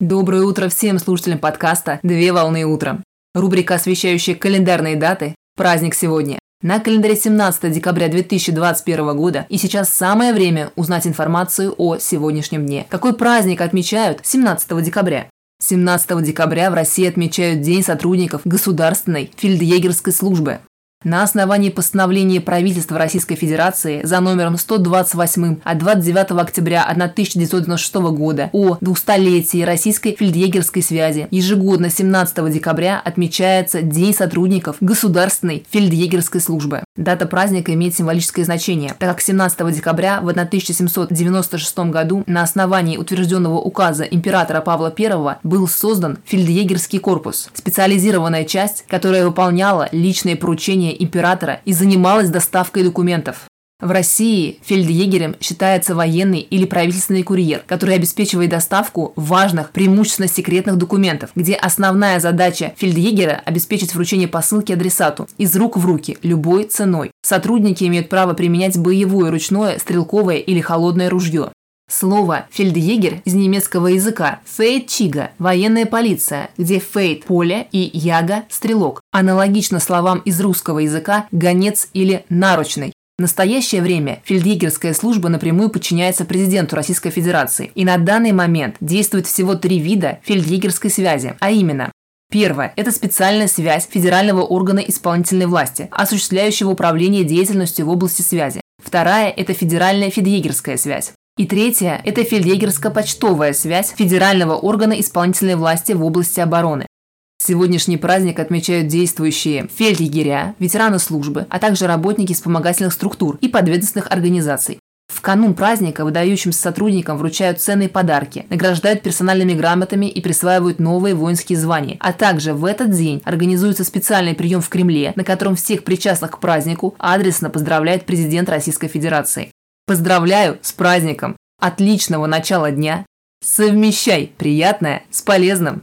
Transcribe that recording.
Доброе утро всем слушателям подкаста «Две волны утром». Рубрика, освещающая календарные даты «Праздник сегодня». На календаре 17 декабря 2021 года, и сейчас самое время узнать информацию о сегодняшнем дне. Какой праздник отмечают 17 декабря? 17 декабря в России отмечают День сотрудников Государственной фельдъегерской службы. На основании постановления правительства Российской Федерации за номером 128 от 29 октября 1996 года о двухстолетии российской фельдъегерской связи ежегодно 17 декабря отмечается День сотрудников Государственной фельдъегерской службы. Дата праздника имеет символическое значение, так как 17 декабря в 1796 году на основании утвержденного указа императора Павла I был создан фельдъегерский корпус, специализированная часть, которая выполняла личные поручения управления императора и занималась доставкой документов. В России фельдъегерем считается военный или правительственный курьер, который обеспечивает доставку важных, преимущественно секретных документов, где основная задача фельдъегера – обеспечить вручение посылки адресату из рук в руки любой ценой. Сотрудники имеют право применять боевое, ручное, стрелковое или холодное ружье. Слово «фельдъегер» из немецкого языка «фейт-чига» – военная полиция, где «фейт» – поле и «яга» – стрелок. Аналогично словам из русского языка «гонец» или «наручный». В настоящее время фельдъегерская служба напрямую подчиняется президенту Российской Федерации, и на данный момент действует всего три вида фельдъегерской связи, а именно Первое – это специальная связь федерального органа исполнительной власти, осуществляющего управление деятельностью в области связи. Вторая – это федеральная фельдъегерская связь. И третье – это фельдъегерско-почтовая связь федерального органа исполнительной власти в области обороны. Сегодняшний праздник отмечают действующие фельдъегеря, ветераны службы, а также работники вспомогательных структур и подведомственных организаций. В канун праздника выдающимся сотрудникам вручают ценные подарки, награждают персональными грамотами и присваивают новые воинские звания. А также в этот день организуется специальный прием в Кремле, на котором всех причастных к празднику адресно поздравляет президент Российской Федерации. Поздравляю с праздником! Отличного начала дня! Совмещай приятное с полезным!